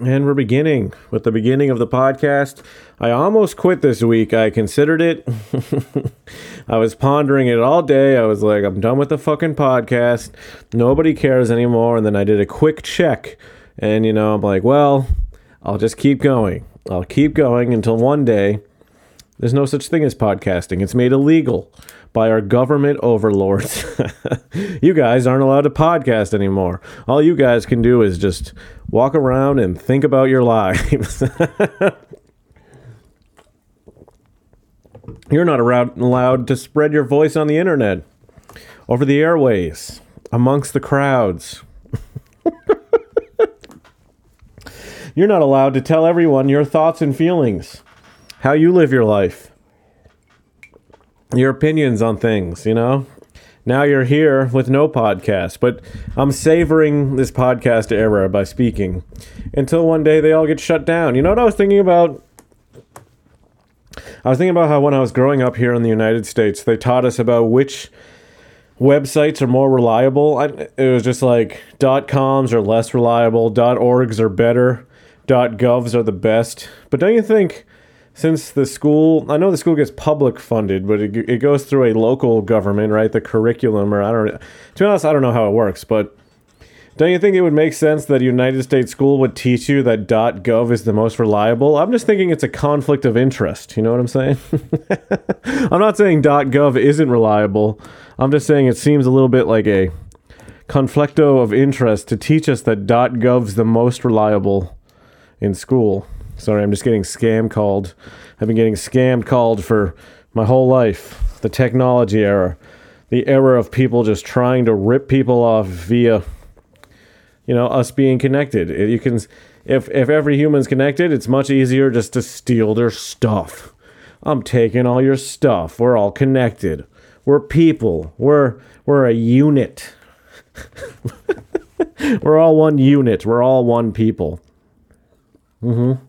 And we're beginning with the beginning of the podcast. I almost quit this week. I considered it. I was pondering it all day. I was like, I'm done with the fucking podcast. Nobody cares anymore. And then I did a quick check. And, you know, I'm like, well, I'll just keep going. I'll keep going until one day there's no such thing as podcasting. It's made illegal by our government overlords. you guys aren't allowed to podcast anymore. All you guys can do is just walk around and think about your lives. You're not allowed to spread your voice on the internet, over the airways, amongst the crowds. You're not allowed to tell everyone your thoughts and feelings, how you live your life, your opinions on things, you know? Now you're here with no podcast, but I'm savoring this podcast era by speaking until one day they all get shut down. You know what I was thinking about? I was thinking about how when I was growing up here in the United States, they taught us about which websites are more reliable. I, it was just like .coms are less reliable, .orgs are better, .govs are the best. But don't you think since the school, I know the school gets public funded, but it, it goes through a local government, right? The curriculum, or I don't. To be honest, I don't know how it works, but don't you think it would make sense that United States school would teach you that .gov is the most reliable? I'm just thinking it's a conflict of interest. You know what I'm saying? I'm not saying .gov isn't reliable. I'm just saying it seems a little bit like a conflicto of interest to teach us that .gov's the most reliable in school. Sorry, I'm just getting scam called. I've been getting scammed called for my whole life. The technology era, the era of people just trying to rip people off via you know us being connected. You can if if every human's connected it's much easier just to steal their stuff. I'm taking all your stuff. We're all connected. We're people. We're we're a unit. We're all one unit. We're all one people. Mm-hmm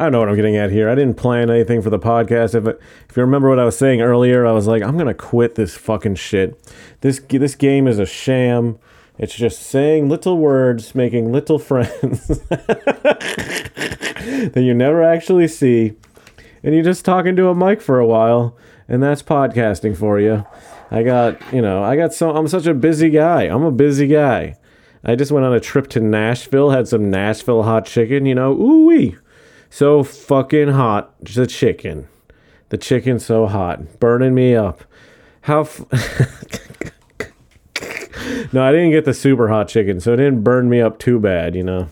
I don't know what I'm getting at here. I didn't plan anything for the podcast. If if you remember what I was saying earlier, I was like, I'm gonna quit this fucking shit. This this game is a sham. It's just saying little words, making little friends that you never actually see. And you're just talking to a mic for a while, and that's podcasting for you. I got, you know, I got so, I'm such a busy guy. I'm a busy guy. I just went on a trip to Nashville, had some Nashville hot chicken, you know, ooh wee. So fucking hot, the chicken. The chicken so hot, burning me up. How. F- no, I didn't get the super hot chicken, so it didn't burn me up too bad, you know.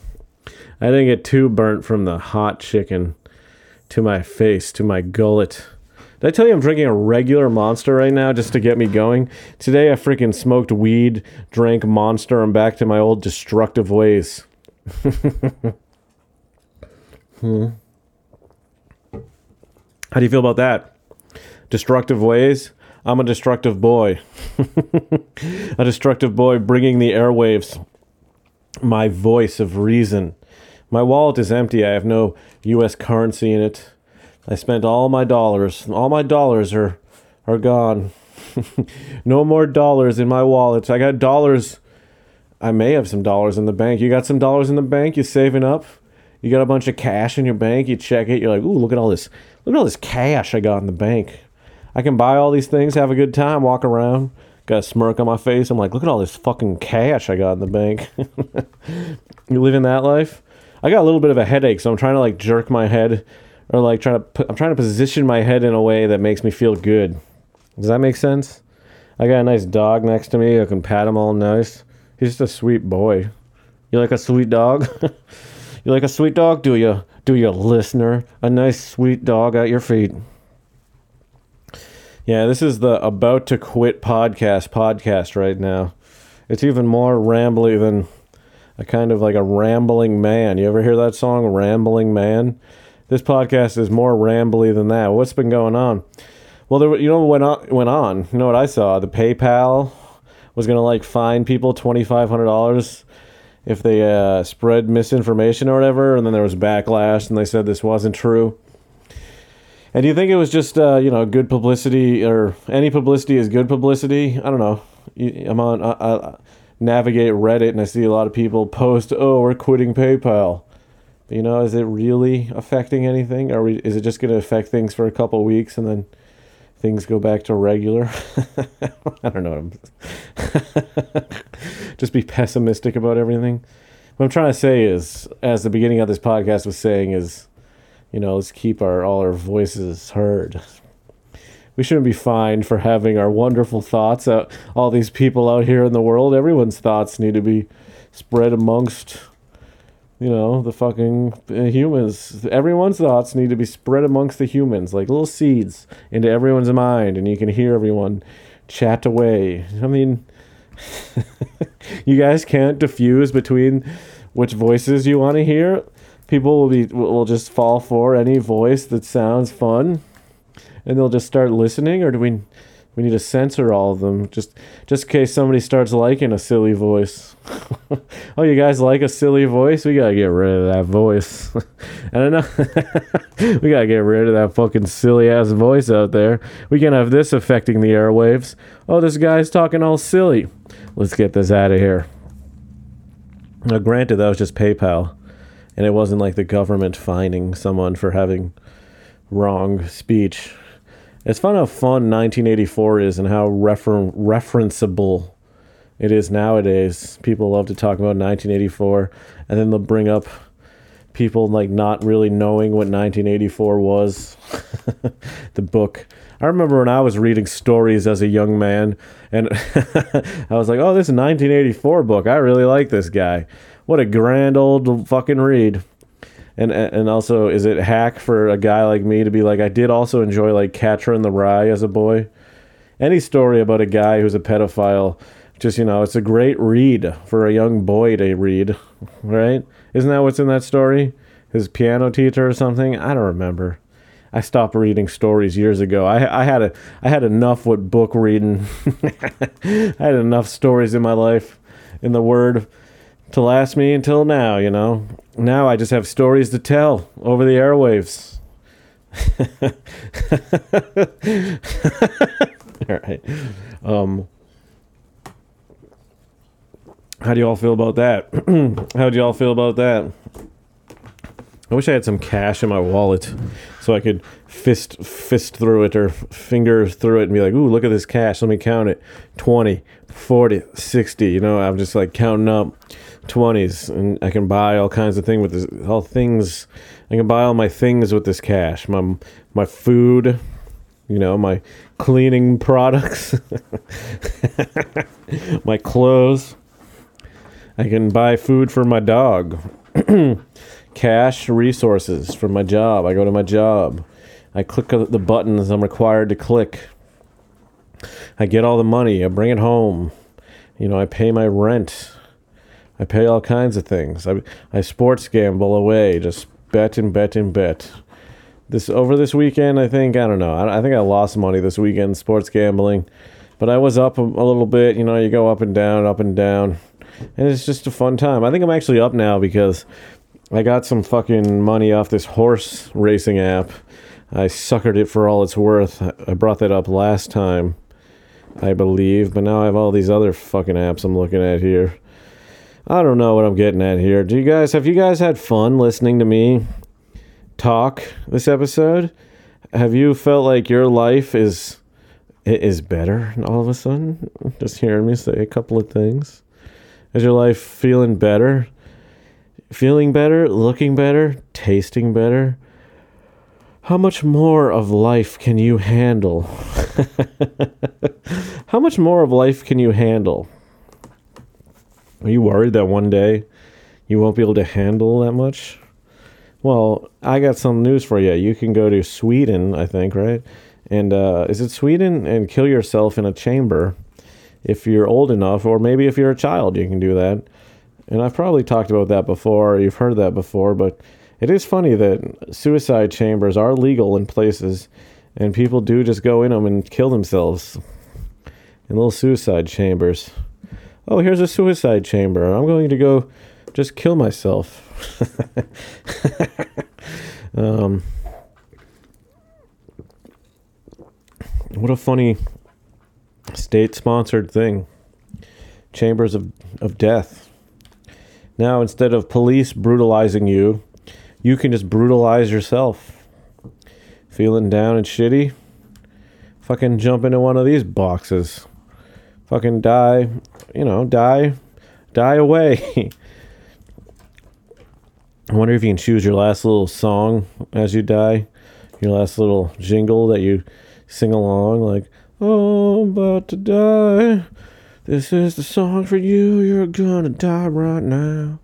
I didn't get too burnt from the hot chicken to my face, to my gullet. Did I tell you I'm drinking a regular monster right now just to get me going? Today I freaking smoked weed, drank monster, and back to my old destructive ways. hmm. How do you feel about that? Destructive ways? I'm a destructive boy. a destructive boy bringing the airwaves, my voice of reason. My wallet is empty. I have no US currency in it. I spent all my dollars. All my dollars are are gone. no more dollars in my wallet. I got dollars. I may have some dollars in the bank. You got some dollars in the bank? You saving up? You got a bunch of cash in your bank? You check it. You're like, ooh, look at all this. Look at all this cash I got in the bank. I can buy all these things, have a good time, walk around, got a smirk on my face. I'm like, look at all this fucking cash I got in the bank. you living that life? I got a little bit of a headache, so I'm trying to like jerk my head or like trying to I'm trying to position my head in a way that makes me feel good. Does that make sense? I got a nice dog next to me. I can pat him all nice. He's just a sweet boy. You like a sweet dog? you like a sweet dog? Do you? Do you, listener? A nice sweet dog at your feet. Yeah, this is the about to quit podcast podcast right now. It's even more rambly than a kind of like a rambling man. You ever hear that song, Rambling Man? This podcast is more rambly than that. What's been going on? Well, there, you know what went on, went on? You know what I saw? The PayPal was going to like fine people $2,500 if they uh, spread misinformation or whatever. And then there was backlash and they said this wasn't true. And do you think it was just uh, you know good publicity or any publicity is good publicity? I don't know. I'm on. Uh, uh, navigate Reddit and I see a lot of people post, "Oh, we're quitting PayPal." You know, is it really affecting anything? Are we? Is it just going to affect things for a couple weeks and then things go back to regular? I don't know. just be pessimistic about everything. What I'm trying to say is, as the beginning of this podcast was saying, is, you know, let's keep our all our voices heard. We shouldn't be fined for having our wonderful thoughts. Out, all these people out here in the world, everyone's thoughts need to be spread amongst you know, the fucking uh, humans. Everyone's thoughts need to be spread amongst the humans, like little seeds into everyone's mind, and you can hear everyone chat away. I mean, you guys can't diffuse between which voices you want to hear. People will be will just fall for any voice that sounds fun, and they'll just start listening. Or do we we need to censor all of them just just in case somebody starts liking a silly voice. oh, you guys like a silly voice? We gotta get rid of that voice. I don't know. we gotta get rid of that fucking silly ass voice out there. We can have this affecting the airwaves. Oh, this guy's talking all silly. Let's get this out of here. Now, granted, that was just PayPal, and it wasn't like the government fining someone for having wrong speech. It's fun how fun 1984 is and how refer- referenceable it is nowadays. People love to talk about 1984, and then they'll bring up people like not really knowing what 1984 was. the book. I remember when I was reading stories as a young man, and I was like, "Oh, this 1984 book. I really like this guy. What a grand old fucking read." And and also is it hack for a guy like me to be like I did also enjoy like Catcher in the Rye as a boy. Any story about a guy who's a pedophile, just you know, it's a great read for a young boy to read, right? Isn't that what's in that story? His piano teacher or something? I don't remember. I stopped reading stories years ago. I I had a I had enough with book reading. I had enough stories in my life in the word to last me until now, you know. Now I just have stories to tell over the airwaves. all right. Um, how do you all feel about that? how do you all feel about that? I wish I had some cash in my wallet so I could fist fist through it or finger through it and be like, "Ooh, look at this cash. Let me count it. 20, 40, 60." You know, I'm just like counting up 20s and I can buy all kinds of things with this all things I can buy all my things with this cash. My my food you know my cleaning products my clothes. I can buy food for my dog. Cash resources for my job. I go to my job. I click the buttons I'm required to click. I get all the money. I bring it home. You know I pay my rent I pay all kinds of things. I I sports gamble away, just bet and bet and bet. This over this weekend, I think I don't know. I, I think I lost money this weekend sports gambling, but I was up a, a little bit. You know, you go up and down, up and down, and it's just a fun time. I think I'm actually up now because I got some fucking money off this horse racing app. I suckered it for all it's worth. I brought that up last time, I believe, but now I have all these other fucking apps I'm looking at here. I don't know what I'm getting at here. Do you guys have you guys had fun listening to me talk this episode? Have you felt like your life is is better all of a sudden? Just hearing me say a couple of things. Is your life feeling better? Feeling better, looking better, tasting better? How much more of life can you handle? How much more of life can you handle? Are you worried that one day you won't be able to handle that much? Well, I got some news for you. You can go to Sweden, I think, right? And uh, is it Sweden? And kill yourself in a chamber if you're old enough, or maybe if you're a child, you can do that. And I've probably talked about that before, you've heard that before, but it is funny that suicide chambers are legal in places, and people do just go in them and kill themselves in little suicide chambers oh, here's a suicide chamber. I'm going to go just kill myself. um, what a funny state sponsored thing. chambers of, of death. Now, instead of police brutalizing you, you can just brutalize yourself. Feeling down and shitty? Fucking jump into one of these boxes. Fucking die, you know, die, die away. I wonder if you can choose your last little song as you die, your last little jingle that you sing along, like, Oh, I'm about to die. This is the song for you. You're gonna die right now.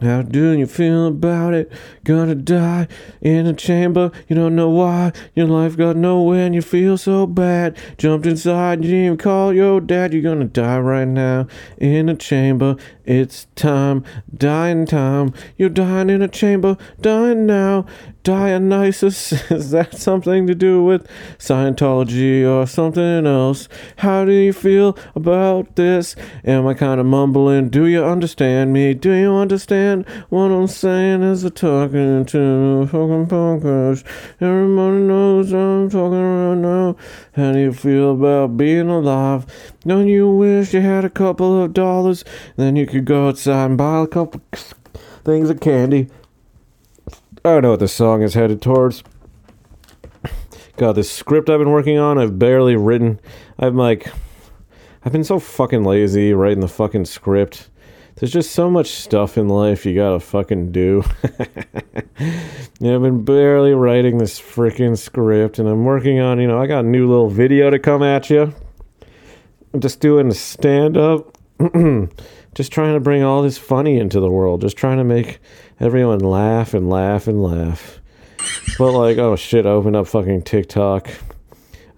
How do you feel about it? Gonna die in a chamber. You don't know why. Your life got nowhere and you feel so bad. Jumped inside, you didn't even call your dad. You're gonna die right now in a chamber. It's time, dying time. You're dying in a chamber, dying now. Dionysus, is that something to do with Scientology or something else? How do you feel about this? Am I kind of mumbling? Do you understand me? Do you understand what I'm saying as I'm talking to fucking podcast? Everybody knows I'm talking right now. How do you feel about being alive? Don't you wish you had a couple of dollars? Then you could go outside and buy a couple things of candy I don't know what the song is headed towards. God, this script I've been working on, I've barely written. I'm like, I've been so fucking lazy writing the fucking script. There's just so much stuff in life you gotta fucking do. yeah, I've been barely writing this freaking script, and I'm working on, you know, I got a new little video to come at you. I'm just doing stand up. just trying to bring all this funny into the world. Just trying to make everyone laugh and laugh and laugh. But like, oh shit, I opened up fucking TikTok.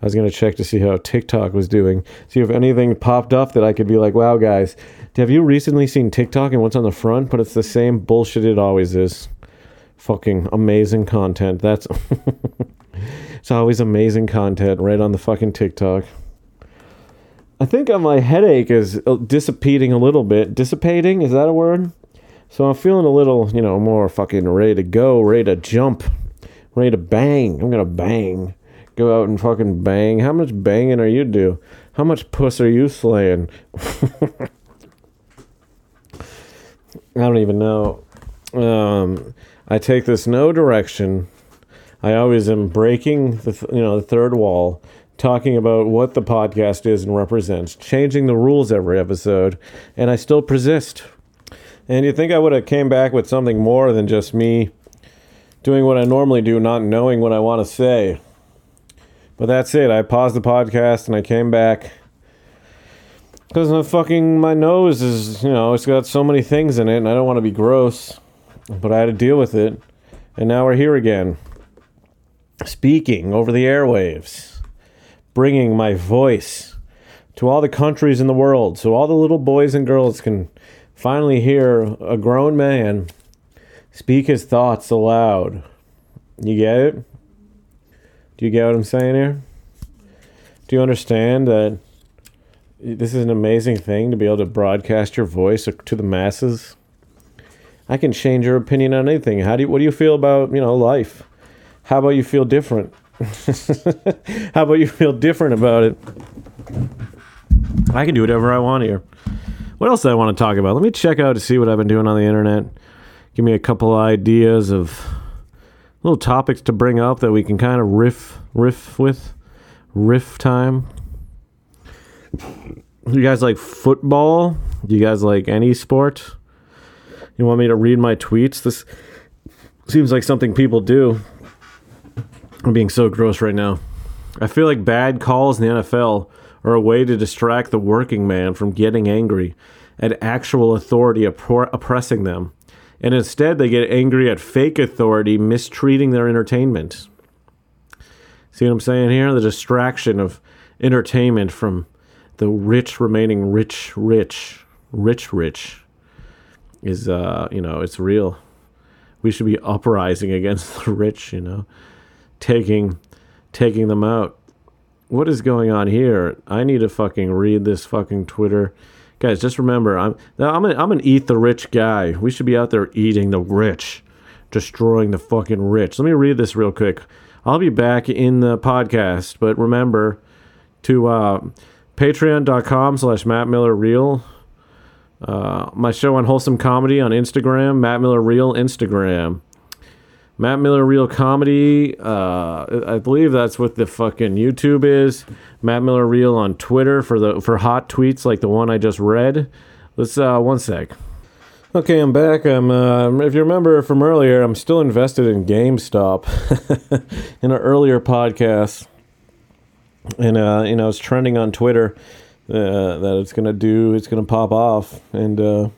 I was gonna check to see how TikTok was doing, see if anything popped up that I could be like, wow, guys, have you recently seen TikTok and what's on the front? But it's the same bullshit it always is. Fucking amazing content. That's it's always amazing content right on the fucking TikTok. I think my headache is uh, dissipating a little bit. Dissipating is that a word? So I'm feeling a little, you know, more fucking ready to go, ready to jump, ready to bang. I'm gonna bang. Go out and fucking bang. How much banging are you do? How much puss are you slaying? I don't even know. Um, I take this no direction. I always am breaking the you know the third wall, talking about what the podcast is and represents, changing the rules every episode, and I still persist. And you think I would have came back with something more than just me doing what I normally do, not knowing what I want to say. But that's it. I paused the podcast and I came back because my fucking my nose is you know it's got so many things in it, and I don't want to be gross, but I had to deal with it, and now we're here again, speaking over the airwaves, bringing my voice to all the countries in the world, so all the little boys and girls can finally hear a grown man speak his thoughts aloud. You get it? Do you get what I'm saying here? Do you understand that this is an amazing thing to be able to broadcast your voice to the masses? I can change your opinion on anything. How do you, what do you feel about, you know, life? How about you feel different? How about you feel different about it? I can do whatever I want here. What else do I want to talk about? Let me check out to see what I've been doing on the internet. Give me a couple ideas of little topics to bring up that we can kind of riff riff with. Riff time. You guys like football? Do you guys like any sport? You want me to read my tweets? This seems like something people do. I'm being so gross right now. I feel like bad calls in the NFL are a way to distract the working man from getting angry at actual authority oppressing them. And instead, they get angry at fake authority mistreating their entertainment. See what I'm saying here? The distraction of entertainment from the rich remaining rich, rich, rich, rich is, uh, you know, it's real. We should be uprising against the rich, you know, taking, taking them out what is going on here? I need to fucking read this fucking Twitter. Guys, just remember, I'm I'm an, I'm an eat the rich guy. We should be out there eating the rich, destroying the fucking rich. Let me read this real quick. I'll be back in the podcast, but remember to uh, patreon.com slash Matt Miller Real. Uh, my show on Wholesome Comedy on Instagram, Matt Miller Real Instagram. Matt Miller Real Comedy, uh, I believe that's what the fucking YouTube is. Matt Miller Real on Twitter for the for hot tweets like the one I just read. Let's uh, one sec. Okay, I'm back. I'm. Uh, if you remember from earlier, I'm still invested in GameStop in an earlier podcast, and uh, you know it's trending on Twitter uh, that it's gonna do. It's gonna pop off, and uh,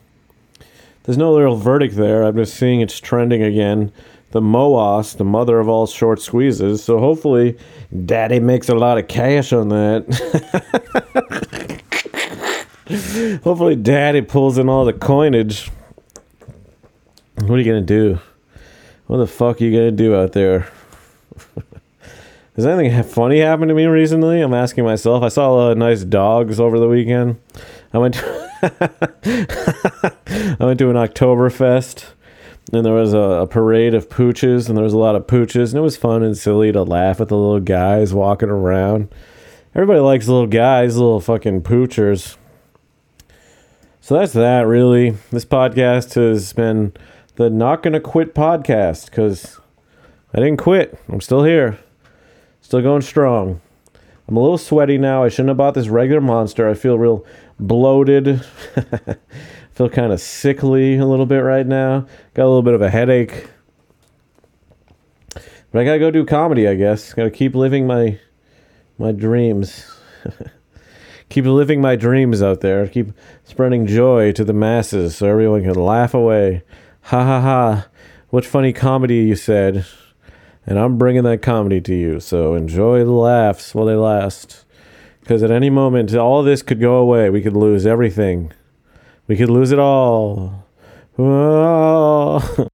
there's no real verdict there. I'm just seeing it's trending again. The MOAS, the mother of all short squeezes. So hopefully, Daddy makes a lot of cash on that. hopefully, Daddy pulls in all the coinage. What are you gonna do? What the fuck are you gonna do out there? Has anything funny happened to me recently? I'm asking myself. I saw a lot of nice dogs over the weekend. I went to I went to an Oktoberfest and there was a, a, parade of pooches and there was a lot of pooches and it was fun and silly to laugh at the little guys walking around. Everybody likes little guys, little fucking poochers. So that's that really. This podcast has been the not gonna quit podcast because I didn't quit. I'm still here. Still going strong. I'm a little sweaty now. I shouldn't have bought this regular monster. I feel real bloated. feel kind of sickly a little bit right now. Got a little bit of a headache. But I gotta go do comedy, I guess. Gotta keep living my my dreams. keep living my dreams out there. Keep spreading joy to the masses so everyone can laugh away. Ha ha ha. What funny comedy you said. And I'm bringing that comedy to you. So enjoy the laughs while they last. Because at any moment, all this could go away. We could lose everything. We could lose it all. Oh.